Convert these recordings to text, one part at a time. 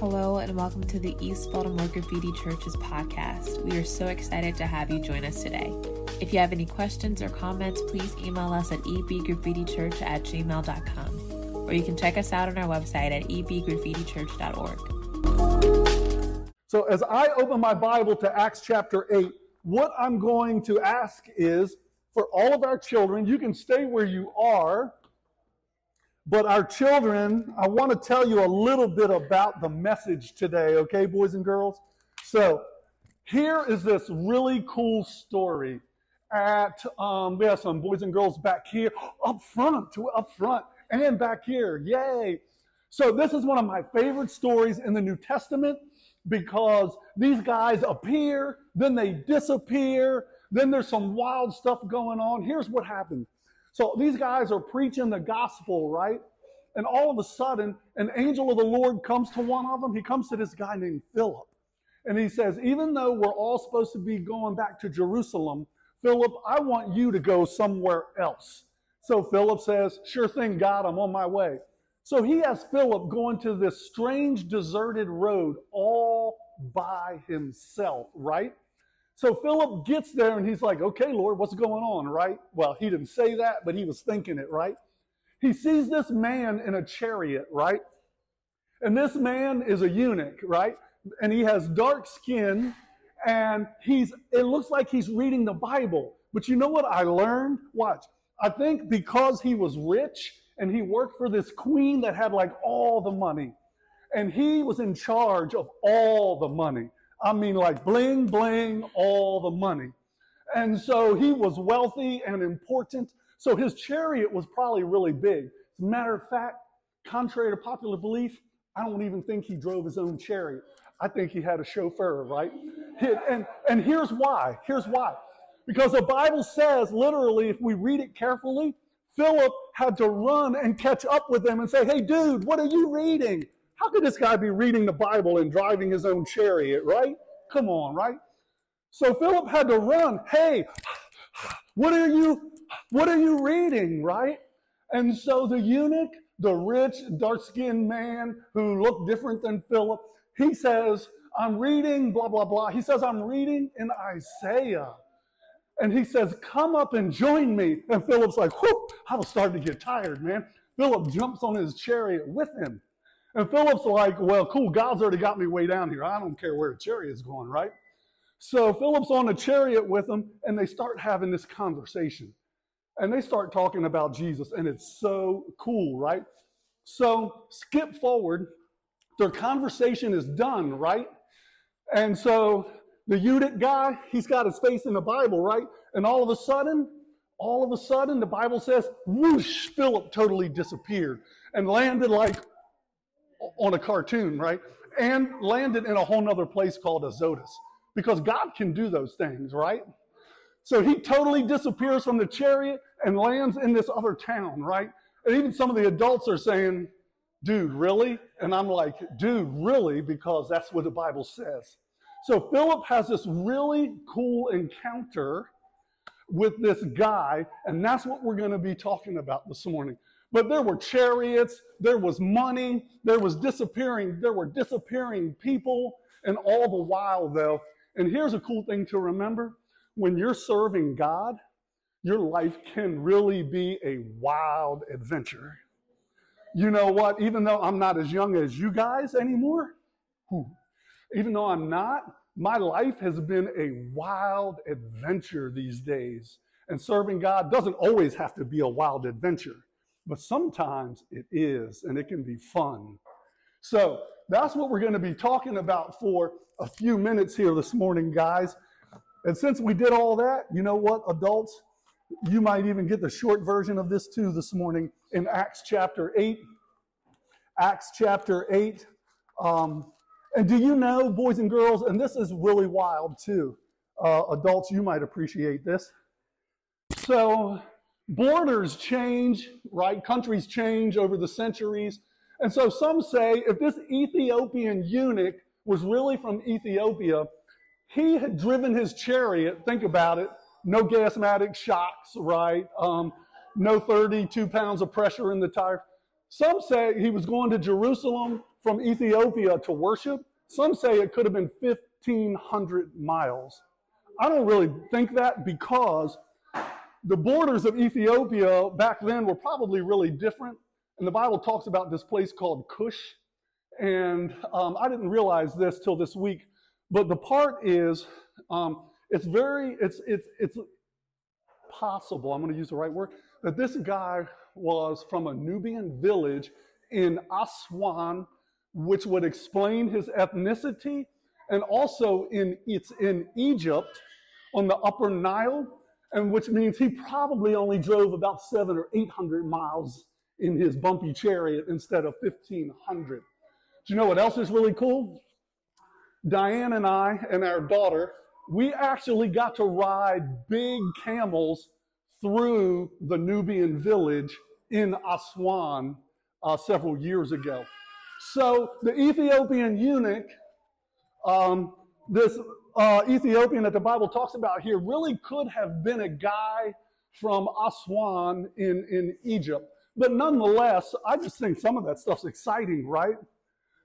Hello, and welcome to the East Baltimore Graffiti Church's podcast. We are so excited to have you join us today. If you have any questions or comments, please email us at ebgraffitichurch at gmail.com, or you can check us out on our website at ebgraffitichurch.org. So, as I open my Bible to Acts chapter 8, what I'm going to ask is for all of our children, you can stay where you are but our children, I want to tell you a little bit about the message today, okay, boys and girls? So, here is this really cool story at, um, we have some boys and girls back here, up front, to up front, and back here. Yay! So, this is one of my favorite stories in the New Testament because these guys appear, then they disappear, then there's some wild stuff going on. Here's what happened so these guys are preaching the gospel, right? And all of a sudden, an angel of the Lord comes to one of them. He comes to this guy named Philip. And he says, Even though we're all supposed to be going back to Jerusalem, Philip, I want you to go somewhere else. So Philip says, Sure thing, God, I'm on my way. So he has Philip going to this strange deserted road all by himself, right? So Philip gets there and he's like, okay, Lord, what's going on, right? Well, he didn't say that, but he was thinking it, right? He sees this man in a chariot, right? And this man is a eunuch, right? And he has dark skin and he's, it looks like he's reading the Bible. But you know what I learned? Watch. I think because he was rich and he worked for this queen that had like all the money and he was in charge of all the money. I mean, like bling, bling, all the money. And so he was wealthy and important. So his chariot was probably really big. As a matter of fact, contrary to popular belief, I don't even think he drove his own chariot. I think he had a chauffeur, right? And, and here's why. Here's why. Because the Bible says, literally, if we read it carefully, Philip had to run and catch up with them and say, Hey, dude, what are you reading? How could this guy be reading the Bible and driving his own chariot, right? Come on, right? So Philip had to run. Hey, what are you what are you reading, right? And so the eunuch, the rich, dark-skinned man who looked different than Philip, he says, I'm reading blah blah blah. He says, I'm reading in Isaiah. And he says, Come up and join me. And Philip's like, Whoop, I was starting to get tired, man. Philip jumps on his chariot with him. And Philip's like, well, cool, God's already got me way down here. I don't care where the chariot's going, right? So Philip's on a chariot with them, and they start having this conversation. And they start talking about Jesus, and it's so cool, right? So skip forward. Their conversation is done, right? And so the eunuch guy, he's got his face in the Bible, right? And all of a sudden, all of a sudden, the Bible says, whoosh, Philip totally disappeared and landed like on a cartoon, right? And landed in a whole nother place called Azotus. Because God can do those things, right? So he totally disappears from the chariot and lands in this other town, right? And even some of the adults are saying, dude, really? And I'm like, dude, really? Because that's what the Bible says. So Philip has this really cool encounter with this guy, and that's what we're going to be talking about this morning. But there were chariots, there was money, there was disappearing, there were disappearing people, and all the while though, and here's a cool thing to remember, when you're serving God, your life can really be a wild adventure. You know what? Even though I'm not as young as you guys anymore, even though I'm not, my life has been a wild adventure these days. And serving God doesn't always have to be a wild adventure but sometimes it is, and it can be fun. So that's what we're going to be talking about for a few minutes here this morning, guys. And since we did all that, you know what, adults? You might even get the short version of this too this morning in Acts chapter 8. Acts chapter 8. Um, and do you know, boys and girls, and this is really wild too. Uh, adults, you might appreciate this. So, borders change, right? Countries change over the centuries. And so some say if this Ethiopian eunuch was really from Ethiopia, he had driven his chariot, think about it, no gasmatic shocks, right? Um, no 32 pounds of pressure in the tire. Some say he was going to Jerusalem from Ethiopia to worship, some say it could have been 1,500 miles. I don't really think that because the borders of Ethiopia back then were probably really different. And the Bible talks about this place called Cush. And um, I didn't realize this till this week. But the part is, um, it's very, it's, it's, it's possible, I'm going to use the right word, that this guy was from a Nubian village in Aswan, which would explain his ethnicity. And also in, it's in Egypt on the upper Nile, and which means he probably only drove about seven or 800 miles in his bumpy chariot instead of 1,500. Do you know what else is really cool? Diane and I and our daughter, we actually got to ride big camels through the Nubian village in Aswan uh, several years ago. So the Ethiopian eunuch, um, this uh, Ethiopian that the Bible talks about here, really could have been a guy from Aswan in, in Egypt. But nonetheless, I just think some of that stuff's exciting, right?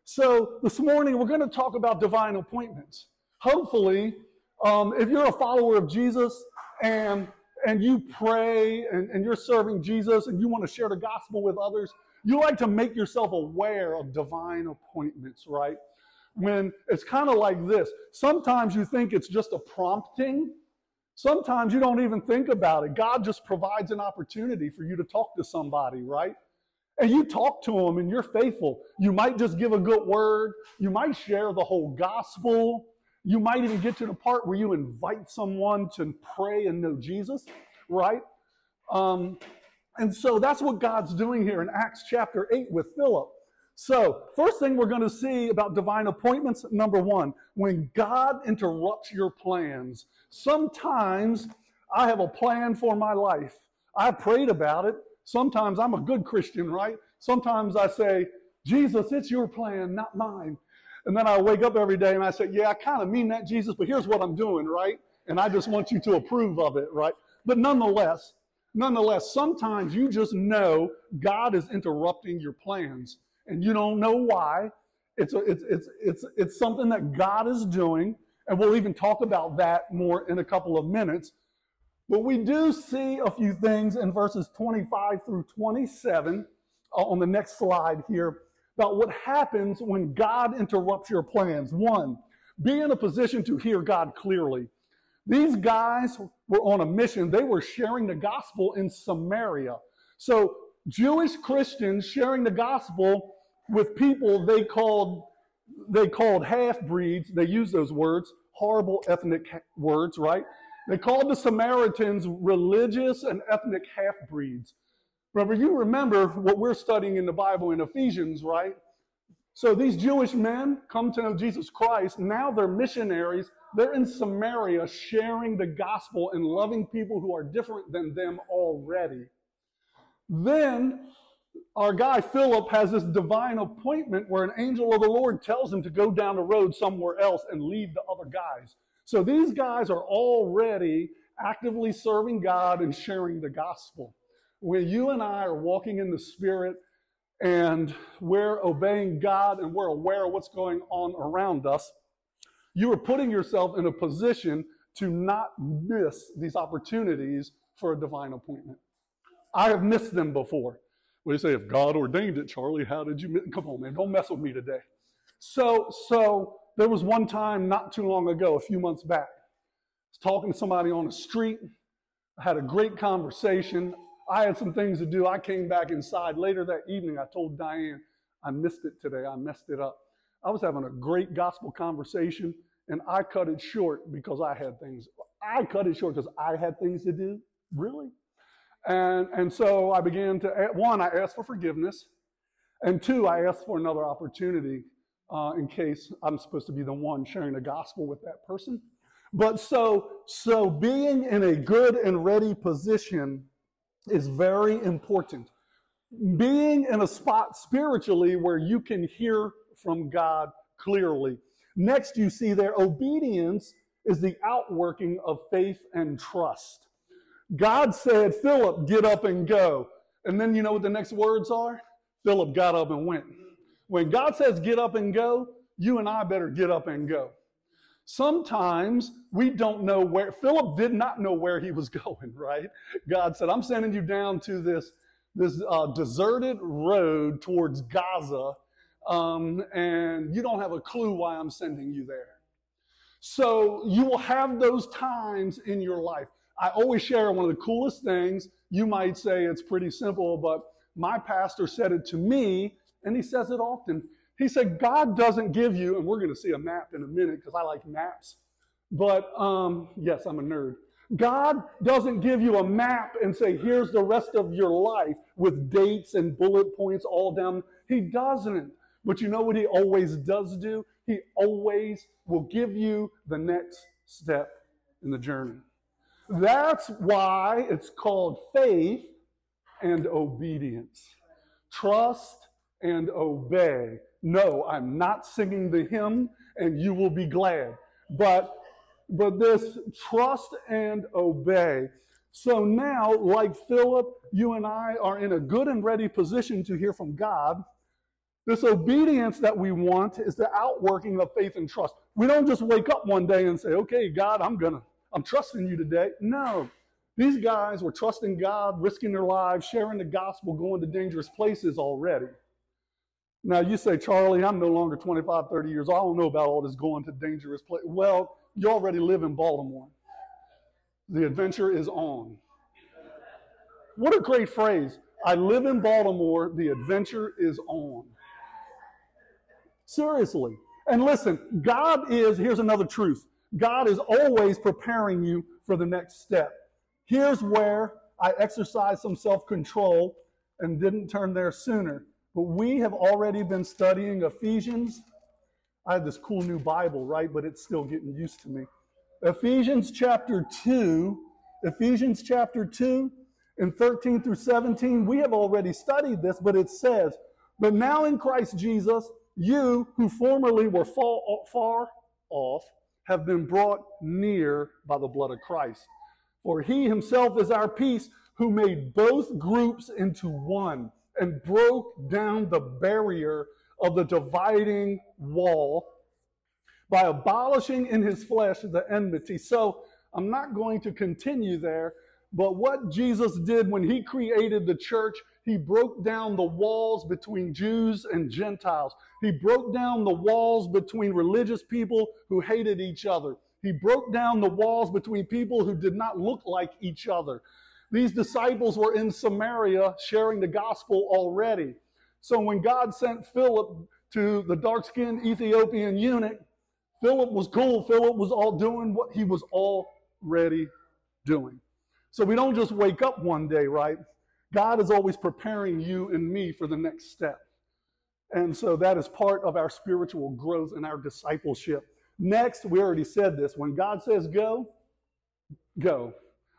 So this morning we're going to talk about divine appointments. Hopefully, um, if you're a follower of Jesus and and you pray and, and you're serving Jesus and you want to share the gospel with others, you like to make yourself aware of divine appointments, right? When it's kind of like this. Sometimes you think it's just a prompting. Sometimes you don't even think about it. God just provides an opportunity for you to talk to somebody, right? and you talk to them and you're faithful. You might just give a good word. You might share the whole gospel. You might even get to the part where you invite someone to pray and know Jesus, right? Um, and so that's what God's doing here in Acts chapter 8 with Philip. So, first thing we're going to see about divine appointments number one, when God interrupts your plans. Sometimes I have a plan for my life. I prayed about it. Sometimes I'm a good Christian, right? Sometimes I say, Jesus, it's your plan, not mine. And then I wake up every day and I say, Yeah, I kind of mean that, Jesus, but here's what I'm doing, right? And I just want you to approve of it, right? But nonetheless, nonetheless, sometimes you just know God is interrupting your plans and you don't know why. It's, a, it's, it's, it's, it's something that God is doing, and we'll even talk about that more in a couple of minutes. But we do see a few things in verses 25 through 27 uh, on the next slide here about what happens when God interrupts your plans. One, be in a position to hear God clearly. These guys were on a mission. They were sharing the gospel in Samaria. So, Jewish Christians sharing the gospel with people they called they called half breeds. They use those words, horrible ethnic words, right? They called the Samaritans religious and ethnic half breeds. Remember, you remember what we're studying in the Bible in Ephesians, right? So these Jewish men come to know Jesus Christ. Now they're missionaries. They're in Samaria sharing the gospel and loving people who are different than them already. Then our guy Philip has this divine appointment where an angel of the Lord tells him to go down the road somewhere else and leave the other guys. So these guys are already actively serving God and sharing the gospel. When you and I are walking in the Spirit and we're obeying God and we're aware of what's going on around us, you are putting yourself in a position to not miss these opportunities for a divine appointment. I have missed them before. We say, if God ordained it, Charlie, how did you? Come on, man, don't mess with me today. So, so there was one time not too long ago, a few months back, I was talking to somebody on the street. I had a great conversation. I had some things to do. I came back inside later that evening. I told Diane, I missed it today. I messed it up. I was having a great gospel conversation and I cut it short because I had things. I cut it short because I had things to do. Really? And, and so I began to, one, I asked for forgiveness. And two, I asked for another opportunity uh, in case I'm supposed to be the one sharing the gospel with that person. But so, so being in a good and ready position is very important. Being in a spot spiritually where you can hear from God clearly. Next, you see there, obedience is the outworking of faith and trust. God said, Philip, get up and go. And then you know what the next words are? Philip got up and went. When God says get up and go, you and I better get up and go. Sometimes we don't know where, Philip did not know where he was going, right? God said, I'm sending you down to this, this uh, deserted road towards Gaza, um, and you don't have a clue why I'm sending you there. So you will have those times in your life. I always share one of the coolest things. You might say it's pretty simple, but my pastor said it to me, and he says it often. He said, God doesn't give you, and we're going to see a map in a minute because I like maps. But um, yes, I'm a nerd. God doesn't give you a map and say, here's the rest of your life with dates and bullet points all down. He doesn't. But you know what he always does do? He always will give you the next step in the journey. That's why it's called faith and obedience. Trust and obey. No, I'm not singing the hymn and you will be glad. But but this trust and obey. So now, like Philip, you and I are in a good and ready position to hear from God. This obedience that we want is the outworking of faith and trust. We don't just wake up one day and say, okay, God, I'm gonna, I'm trusting you today. No. These guys were trusting God, risking their lives, sharing the gospel, going to dangerous places already. Now you say, Charlie, I'm no longer 25, 30 years old. I don't know about all this going to dangerous places. Well, you already live in Baltimore. The adventure is on. What a great phrase. I live in Baltimore. The adventure is on. Seriously. And listen, God is, here's another truth God is always preparing you for the next step. Here's where I exercised some self control and didn't turn there sooner. But we have already been studying Ephesians. I had this cool new Bible, right? But it's still getting used to me. Ephesians chapter 2, Ephesians chapter 2, and 13 through 17, we have already studied this, but it says, But now in Christ Jesus, you who formerly were far off have been brought near by the blood of Christ. For he himself is our peace, who made both groups into one and broke down the barrier of the dividing wall by abolishing in his flesh the enmity. So I'm not going to continue there, but what Jesus did when he created the church, he broke down the walls between Jews and Gentiles. He broke down the walls between religious people who hated each other. He broke down the walls between people who did not look like each other. These disciples were in Samaria sharing the gospel already. So when God sent Philip to the dark skinned Ethiopian eunuch, Philip was cool. Philip was all doing what he was already doing. So we don't just wake up one day, right? God is always preparing you and me for the next step. And so that is part of our spiritual growth and our discipleship. Next, we already said this when God says go, go.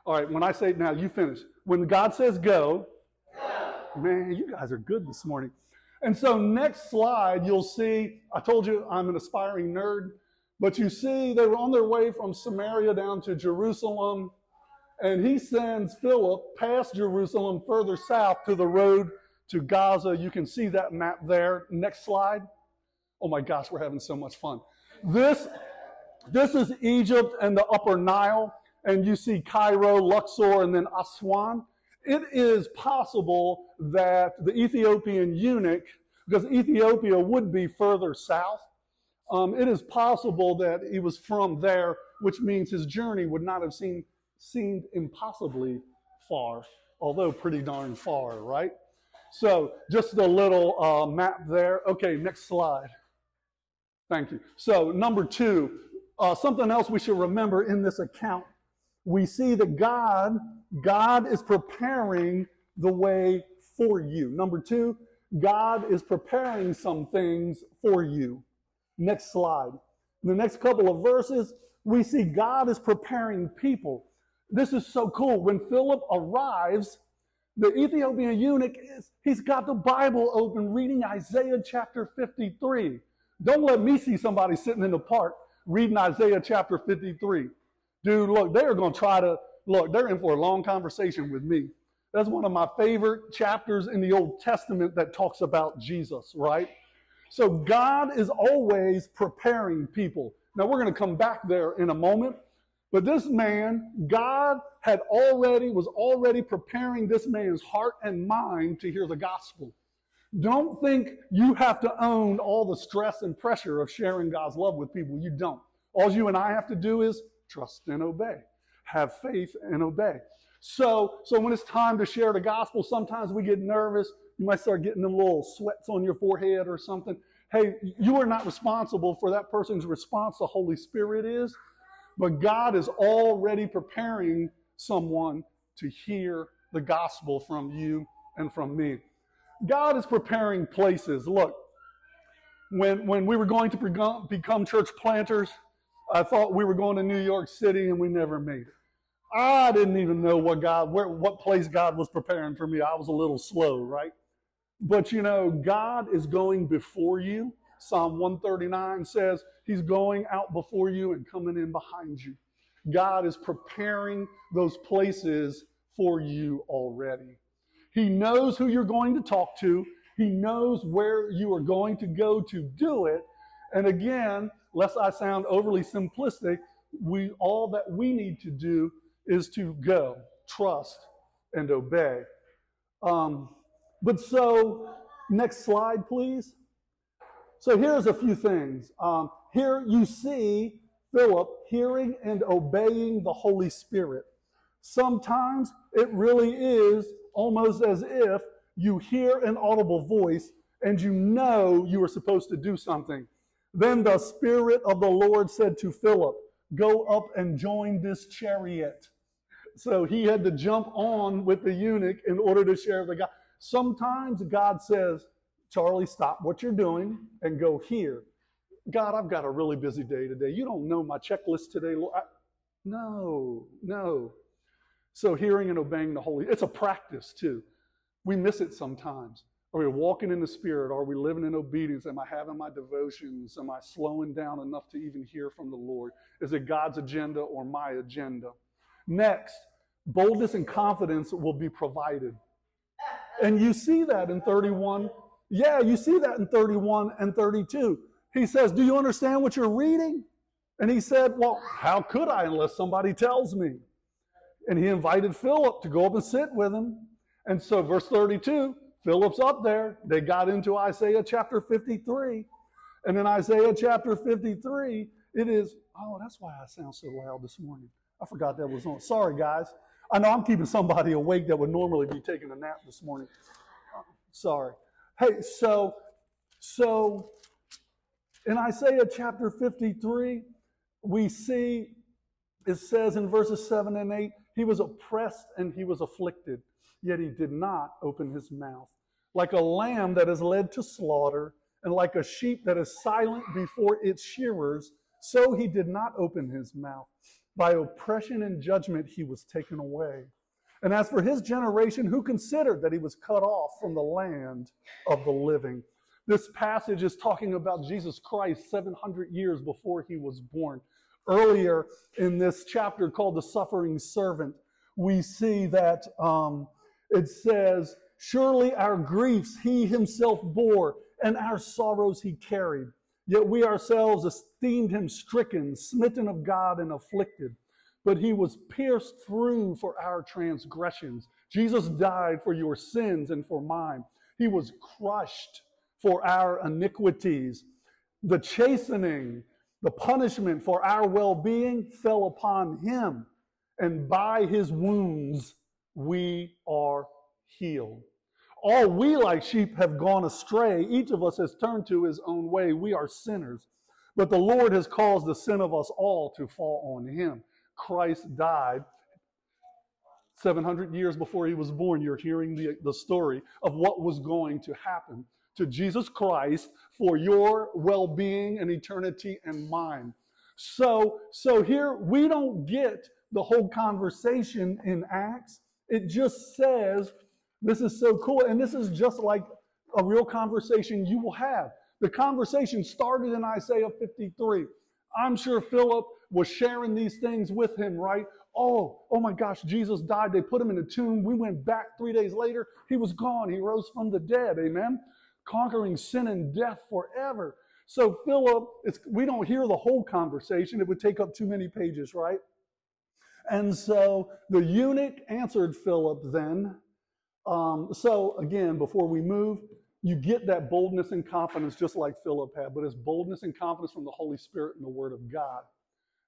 All right, when I say now, you finish. When God says go, go. man, you guys are good this morning. And so, next slide, you'll see I told you I'm an aspiring nerd, but you see they were on their way from Samaria down to Jerusalem, and he sends Philip past Jerusalem further south to the road to Gaza. You can see that map there. Next slide. Oh my gosh, we're having so much fun. This, this is Egypt and the Upper Nile and you see Cairo, Luxor, and then Aswan, it is possible that the Ethiopian eunuch, because Ethiopia would be further south, um, it is possible that he was from there, which means his journey would not have seemed, seemed impossibly far, although pretty darn far, right? So just a little uh, map there. Okay, next slide. Thank you. So number two, uh, something else we should remember in this account we see that God, God is preparing the way for you. Number two, God is preparing some things for you. Next slide. In the next couple of verses, we see God is preparing people. This is so cool. When Philip arrives, the Ethiopian eunuch is, he's got the Bible open reading Isaiah chapter 53. Don't let me see somebody sitting in the park reading Isaiah chapter 53. Dude, look, they are going to try to, look, they're in for a long conversation with me. That's one of my favorite chapters in the Old Testament that talks about Jesus, right? So God is always preparing people. Now we're going to come back there in a moment. But this man, God had already, was already preparing this man's heart and mind to hear the gospel. Don't think you have to own all the stress and pressure of sharing God's love with people. You don't. All you and I have to do is trust and obey. Have faith and obey. So, so when it's time to share the gospel, sometimes we get nervous. You might start getting them little sweats on your forehead or something. Hey, you are not responsible for that person's response. The Holy Spirit is. But God is already preparing someone to hear the gospel from you and from me. God is preparing places. Look, when, when we were going to become church planters, I thought we were going to New York City and we never made it. I didn't even know what God, where, what place God was preparing for me. I was a little slow, right? But you know, God is going before you. Psalm 139 says he's going out before you and coming in behind you. God is preparing those places for you already. He knows who you're going to talk to. He knows where you are going to go to do it. And again, lest I sound overly simplistic, we all that we need to do is to go, trust, and obey. Um, but so, next slide, please. So here's a few things. Um, here you see Philip hearing and obeying the Holy Spirit. Sometimes it really is almost as if you hear an audible voice and you know you are supposed to do something. Then the Spirit of the Lord said to Philip, Go up and join this chariot. So he had to jump on with the eunuch in order to share the God. Sometimes God says, Charlie, stop what you're doing and go here. God, I've got a really busy day today. You don't know my checklist today. I, no, no. So hearing and obeying the Holy, it's a practice too. We miss it sometimes. Are we walking in the Spirit? Are we living in obedience? Am I having my devotions? Am I slowing down enough to even hear from the Lord? Is it God's agenda or my agenda? Next, boldness and confidence will be provided. And you see that in 31. Yeah, you see that in 31 and 32. He says, Do you understand what you're reading? And he said, Well, how could I unless somebody tells me? And he invited Philip to go up and sit with him. And so, verse 32, Philip's up there. They got into Isaiah chapter 53. And in Isaiah chapter 53, it is, oh, that's why I sound so loud this morning. I forgot that was on. Sorry, guys. I know I'm keeping somebody awake that would normally be taking a nap this morning. Uh, sorry. Hey, so, so in Isaiah chapter 53, we see it says in verses 7 and 8, he was oppressed and he was afflicted, yet he did not open his mouth. Like a lamb that is led to slaughter, and like a sheep that is silent before its shearers, so he did not open his mouth. By oppression and judgment he was taken away. And as for his generation, who considered that he was cut off from the land of the living? This passage is talking about Jesus Christ 700 years before he was born. Earlier in this chapter called the suffering servant, we see that um, it says, Surely our griefs he himself bore, and our sorrows he carried. Yet we ourselves esteemed him stricken, smitten of God, and afflicted. But he was pierced through for our transgressions. Jesus died for your sins and for mine. He was crushed for our iniquities. The chastening, the punishment for our well being fell upon him. And by his wounds we are healed. All we like sheep have gone astray. Each of us has turned to his own way. We are sinners. But the Lord has caused the sin of us all to fall on him. Christ died 700 years before he was born. You're hearing the, the story of what was going to happen to Jesus Christ for your well being and eternity and mine. So, so here we don't get the whole conversation in Acts. It just says this is so cool. And this is just like a real conversation you will have. The conversation started in Isaiah 53. I'm sure Philip was sharing these things with him, right? Oh, oh my gosh, Jesus died. They put him in a tomb. We went back three days later. He was gone. He rose from the dead. Amen. conquering sin and death forever. So Philip, we don't hear the whole conversation. It would take up too many pages, right? And so the eunuch answered Philip then. Um, so again, before we move, you get that boldness and confidence just like Philip had, but it's boldness and confidence from the Holy Spirit and the Word of God.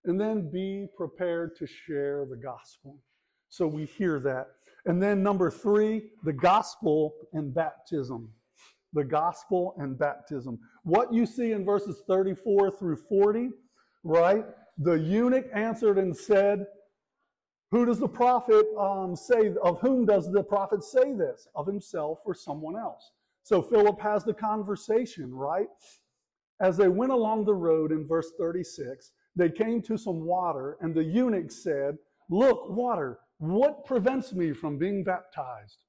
And then be prepared to share the gospel. So we hear that. And then number three, the gospel and baptism. The gospel and baptism. What you see in verses 34 through 40, right? The eunuch answered and said, Who does the prophet um, say, of whom does the prophet say this? Of himself or someone else? So Philip has the conversation, right? As they went along the road in verse 36, they came to some water, and the eunuch said, Look, water, what prevents me from being baptized?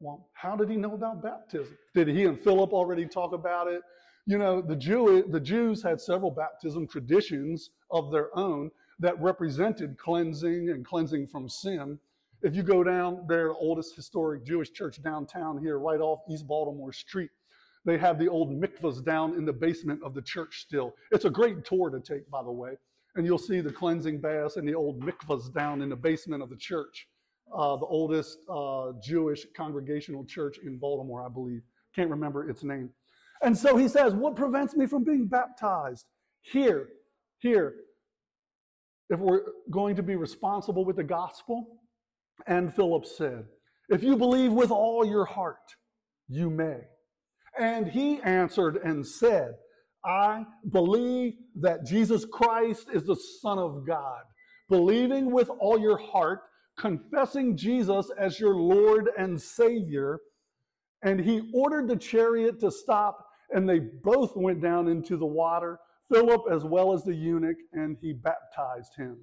Well, how did he know about baptism? Did he and Philip already talk about it? You know, the, Jew, the Jews had several baptism traditions of their own that represented cleansing and cleansing from sin. If you go down their oldest historic Jewish church downtown here, right off East Baltimore Street, they have the old mikvahs down in the basement of the church still. It's a great tour to take, by the way and you'll see the cleansing baths and the old mikvahs down in the basement of the church, uh, the oldest uh, Jewish congregational church in Baltimore, I believe. Can't remember its name. And so he says, What prevents me from being baptized? Here, here, if we're going to be responsible with the gospel. And Philip said, If you believe with all your heart, you may. And he answered and said, I believe that Jesus Christ is the Son of God. Believing with all your heart, confessing Jesus as your Lord and Savior. And he ordered the chariot to stop, and they both went down into the water, Philip as well as the eunuch, and he baptized him.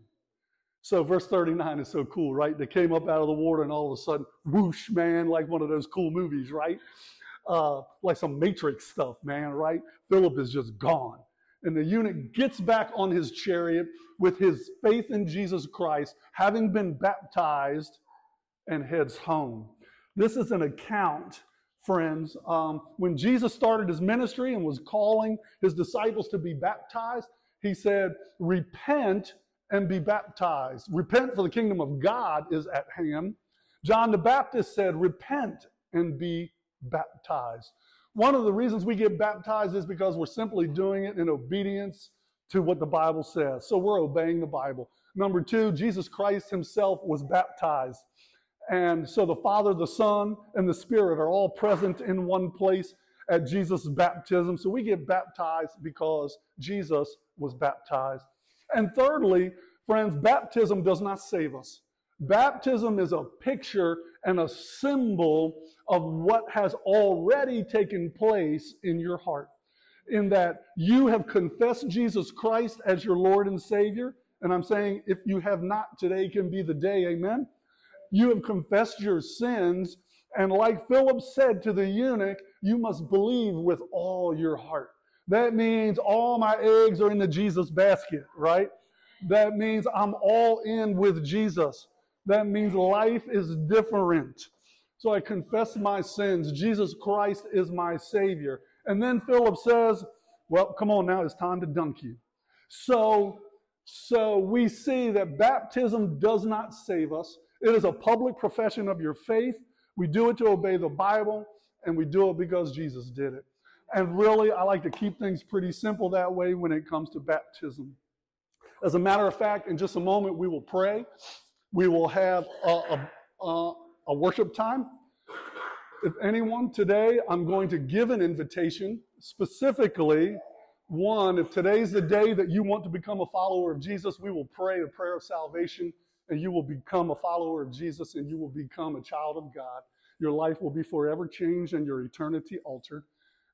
So, verse 39 is so cool, right? They came up out of the water, and all of a sudden, whoosh, man, like one of those cool movies, right? Uh, like some Matrix stuff, man, right? Philip is just gone. And the eunuch gets back on his chariot with his faith in Jesus Christ, having been baptized, and heads home. This is an account, friends. Um, when Jesus started his ministry and was calling his disciples to be baptized, he said, Repent and be baptized. Repent, for the kingdom of God is at hand. John the Baptist said, Repent and be baptized. One of the reasons we get baptized is because we're simply doing it in obedience to what the Bible says. So we're obeying the Bible. Number two, Jesus Christ himself was baptized. And so the Father, the Son, and the Spirit are all present in one place at Jesus' baptism. So we get baptized because Jesus was baptized. And thirdly, friends, baptism does not save us. Baptism is a picture and a symbol of what has already taken place in your heart. In that you have confessed Jesus Christ as your Lord and Savior. And I'm saying, if you have not, today can be the day, amen? You have confessed your sins. And like Philip said to the eunuch, you must believe with all your heart. That means all my eggs are in the Jesus basket, right? That means I'm all in with Jesus. That means life is different. So I confess my sins. Jesus Christ is my Savior. And then Philip says, Well, come on now, it's time to dunk you. So, so we see that baptism does not save us. It is a public profession of your faith. We do it to obey the Bible, and we do it because Jesus did it. And really, I like to keep things pretty simple that way when it comes to baptism. As a matter of fact, in just a moment, we will pray. We will have a, a, a worship time. If anyone today, I'm going to give an invitation specifically. One, if today's the day that you want to become a follower of Jesus, we will pray a prayer of salvation and you will become a follower of Jesus and you will become a child of God. Your life will be forever changed and your eternity altered.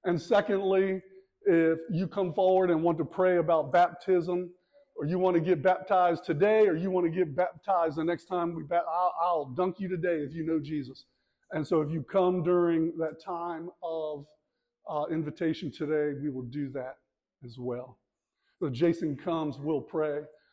And secondly, if you come forward and want to pray about baptism, or you want to get baptized today, or you want to get baptized the next time we bat, I'll, I'll dunk you today if you know Jesus. And so if you come during that time of uh, invitation today, we will do that as well. So Jason comes, we'll pray.